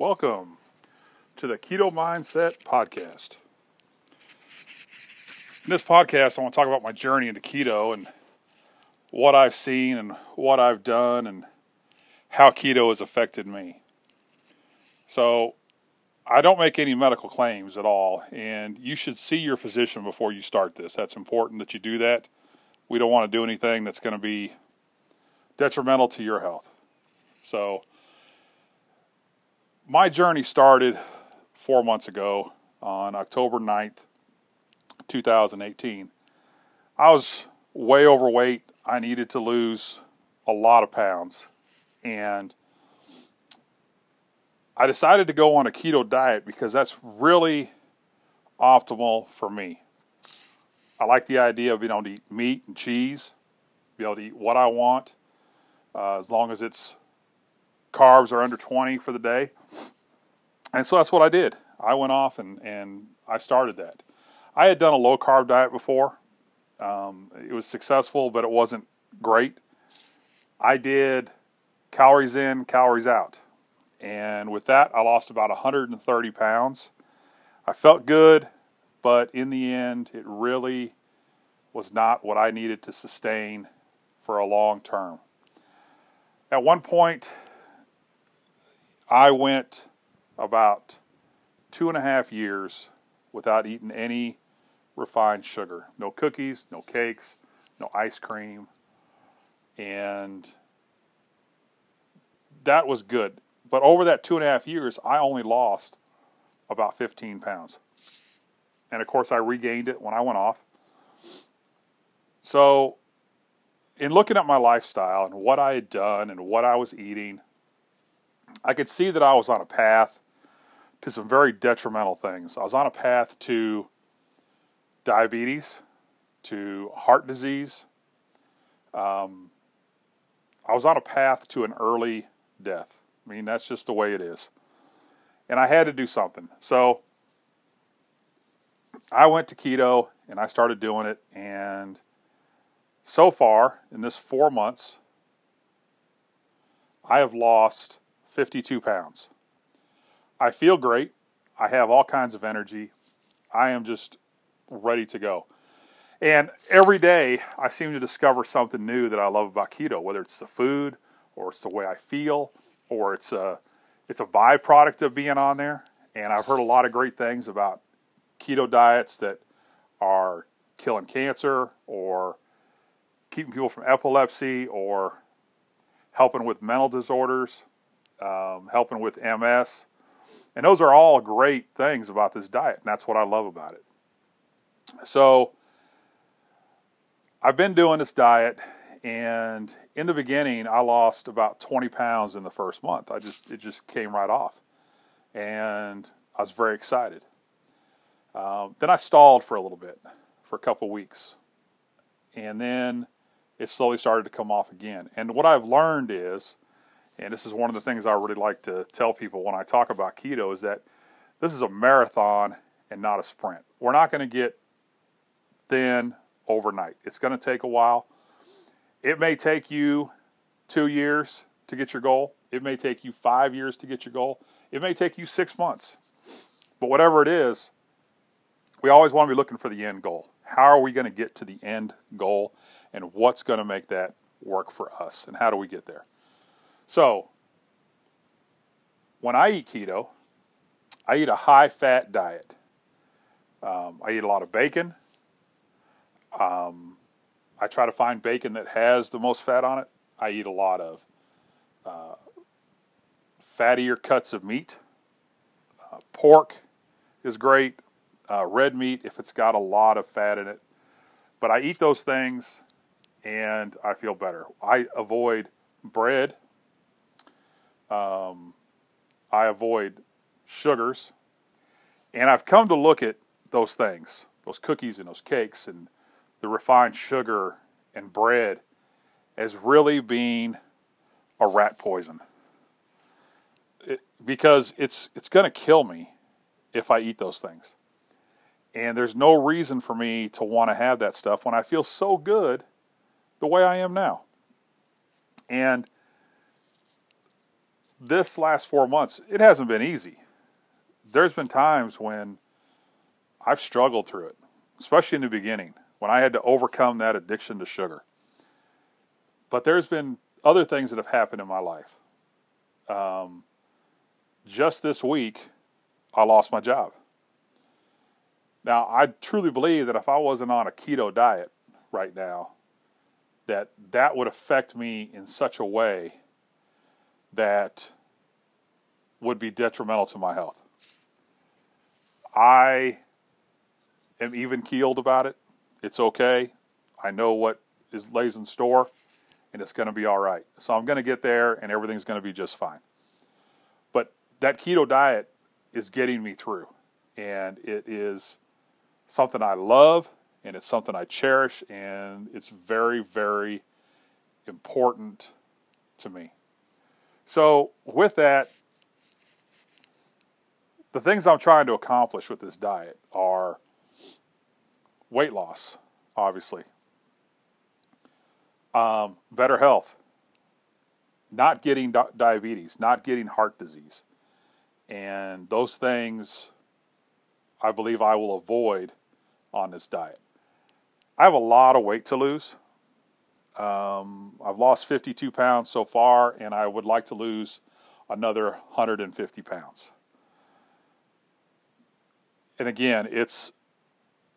Welcome to the Keto Mindset Podcast. In this podcast, I want to talk about my journey into keto and what I've seen and what I've done and how keto has affected me. So, I don't make any medical claims at all, and you should see your physician before you start this. That's important that you do that. We don't want to do anything that's going to be detrimental to your health. So, my journey started four months ago on October 9th, 2018. I was way overweight. I needed to lose a lot of pounds. And I decided to go on a keto diet because that's really optimal for me. I like the idea of being able to eat meat and cheese, be able to eat what I want, uh, as long as it's carbs are under 20 for the day. And so that's what I did. I went off and, and I started that. I had done a low carb diet before. Um, it was successful, but it wasn't great. I did calories in, calories out. And with that, I lost about 130 pounds. I felt good, but in the end, it really was not what I needed to sustain for a long term. At one point, I went about two and a half years without eating any refined sugar. No cookies, no cakes, no ice cream. And that was good. But over that two and a half years, I only lost about 15 pounds. And of course, I regained it when I went off. So, in looking at my lifestyle and what I had done and what I was eating, I could see that I was on a path to some very detrimental things. I was on a path to diabetes, to heart disease. Um, I was on a path to an early death. I mean, that's just the way it is. And I had to do something. So I went to keto and I started doing it. And so far, in this four months, I have lost 52 pounds. I feel great. I have all kinds of energy. I am just ready to go. And every day I seem to discover something new that I love about keto, whether it's the food or it's the way I feel or it's a it's a byproduct of being on there. And I've heard a lot of great things about keto diets that are killing cancer or keeping people from epilepsy or helping with mental disorders, um, helping with MS. And those are all great things about this diet, and that's what I love about it. So, I've been doing this diet, and in the beginning, I lost about 20 pounds in the first month. I just it just came right off, and I was very excited. Um, then I stalled for a little bit, for a couple weeks, and then it slowly started to come off again. And what I've learned is and this is one of the things I really like to tell people when I talk about keto is that this is a marathon and not a sprint. We're not going to get thin overnight. It's going to take a while. It may take you two years to get your goal. It may take you five years to get your goal. It may take you six months. But whatever it is, we always want to be looking for the end goal. How are we going to get to the end goal and what's going to make that work for us and how do we get there? So, when I eat keto, I eat a high fat diet. Um, I eat a lot of bacon. Um, I try to find bacon that has the most fat on it. I eat a lot of uh, fattier cuts of meat. Uh, pork is great. Uh, red meat, if it's got a lot of fat in it. But I eat those things and I feel better. I avoid bread um, I avoid sugars. And I've come to look at those things, those cookies and those cakes and the refined sugar and bread, as really being a rat poison. It, because it's it's going to kill me if I eat those things. And there's no reason for me to want to have that stuff when I feel so good the way I am now. And this last four months, it hasn't been easy. There's been times when I've struggled through it, especially in the beginning when I had to overcome that addiction to sugar. But there's been other things that have happened in my life. Um, just this week, I lost my job. Now, I truly believe that if I wasn't on a keto diet right now, that that would affect me in such a way that would be detrimental to my health. I am even keeled about it. It's okay. I know what is lays in store and it's going to be all right. So I'm going to get there and everything's going to be just fine. But that keto diet is getting me through and it is something I love and it's something I cherish and it's very very important to me. So with that the things I'm trying to accomplish with this diet are weight loss, obviously, um, better health, not getting di- diabetes, not getting heart disease. And those things I believe I will avoid on this diet. I have a lot of weight to lose. Um, I've lost 52 pounds so far, and I would like to lose another 150 pounds. And again, it's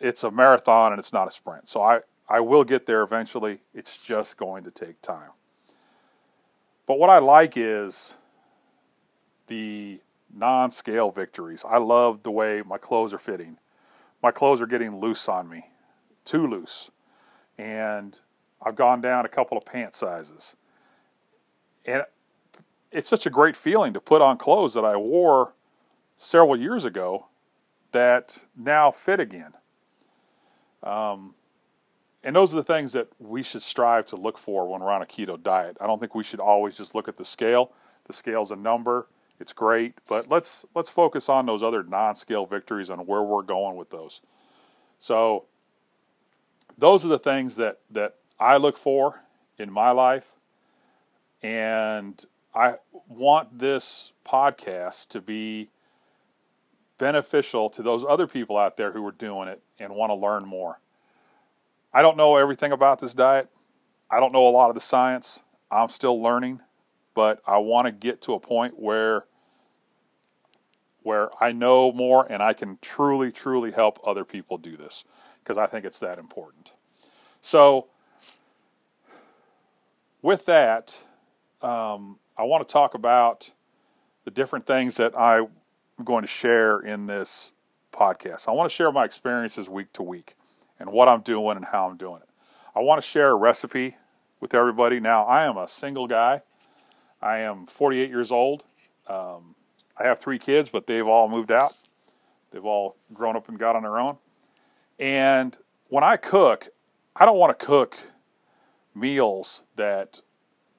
it's a marathon and it's not a sprint. So I, I will get there eventually. It's just going to take time. But what I like is the non scale victories. I love the way my clothes are fitting. My clothes are getting loose on me, too loose. And I've gone down a couple of pant sizes. And it's such a great feeling to put on clothes that I wore several years ago that now fit again. Um, and those are the things that we should strive to look for when we're on a keto diet. I don't think we should always just look at the scale. The scale's a number. It's great, but let's let's focus on those other non-scale victories and where we're going with those. So those are the things that that I look for in my life and I want this podcast to be beneficial to those other people out there who are doing it and want to learn more. I don't know everything about this diet. I don't know a lot of the science. I'm still learning, but I want to get to a point where where I know more and I can truly truly help other people do this because I think it's that important. So with that, um, I want to talk about the different things that I'm going to share in this podcast. I want to share my experiences week to week and what I'm doing and how I'm doing it. I want to share a recipe with everybody. Now, I am a single guy. I am 48 years old. Um, I have three kids, but they've all moved out. They've all grown up and got on their own. And when I cook, I don't want to cook meals that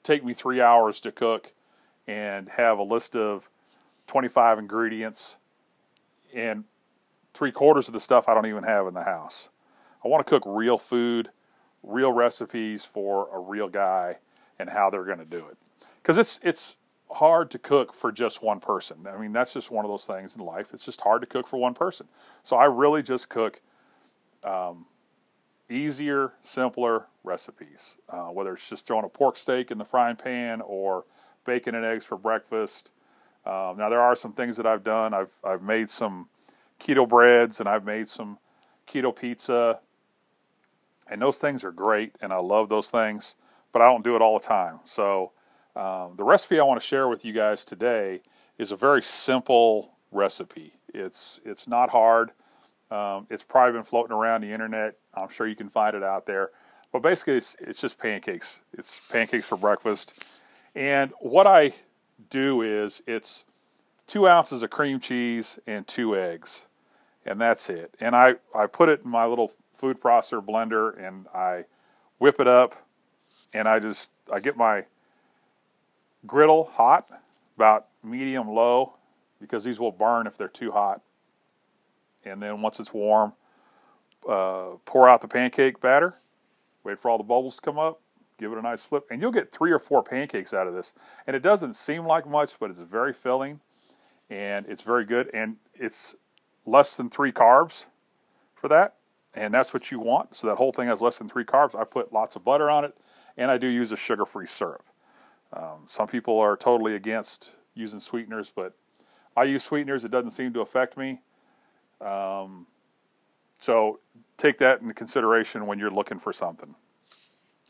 take me three hours to cook and have a list of 25 ingredients, and three quarters of the stuff I don't even have in the house. I want to cook real food, real recipes for a real guy, and how they're going to do it. Because it's it's hard to cook for just one person. I mean, that's just one of those things in life. It's just hard to cook for one person. So I really just cook um, easier, simpler recipes. Uh, whether it's just throwing a pork steak in the frying pan or bacon and eggs for breakfast um, now there are some things that I've done. I've I've made some keto breads and I've made some keto pizza, and those things are great, and I love those things. But I don't do it all the time. So um, the recipe I want to share with you guys today is a very simple recipe. It's it's not hard. Um, it's probably been floating around the internet. I'm sure you can find it out there. But basically, it's, it's just pancakes. It's pancakes for breakfast. And what I do is it's two ounces of cream cheese and two eggs, and that's it. And I, I put it in my little food processor blender and I whip it up, and I just I get my griddle hot, about medium low, because these will burn if they're too hot. And then once it's warm, uh, pour out the pancake batter, wait for all the bubbles to come up, give it a nice flip, and you'll get three or four pancakes out of this. And it doesn't seem like much, but it's very filling, and it's very good, and it's less than three carbs for that, and that's what you want. So that whole thing has less than three carbs. I put lots of butter on it, and I do use a sugar-free syrup. Um, some people are totally against using sweeteners, but I use sweeteners. It doesn't seem to affect me. Um, so take that into consideration when you're looking for something.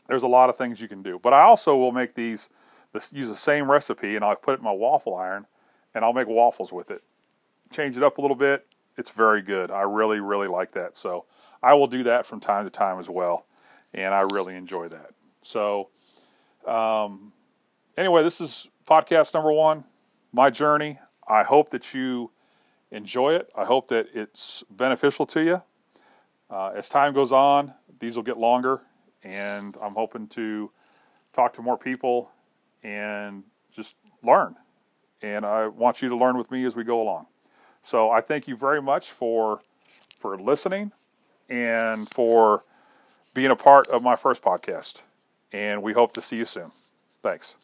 There's a lot of things you can do, but I also will make these. This, use the same recipe, and I'll put it in my waffle iron, and I'll make waffles with it. Change it up a little bit. It's very good. I really, really like that. So I will do that from time to time as well, and I really enjoy that. So, um, anyway, this is podcast number one, my journey. I hope that you enjoy it. I hope that it's beneficial to you. Uh, as time goes on, these will get longer, and I'm hoping to talk to more people and just learn. And I want you to learn with me as we go along. So I thank you very much for for listening and for being a part of my first podcast. And we hope to see you soon. Thanks.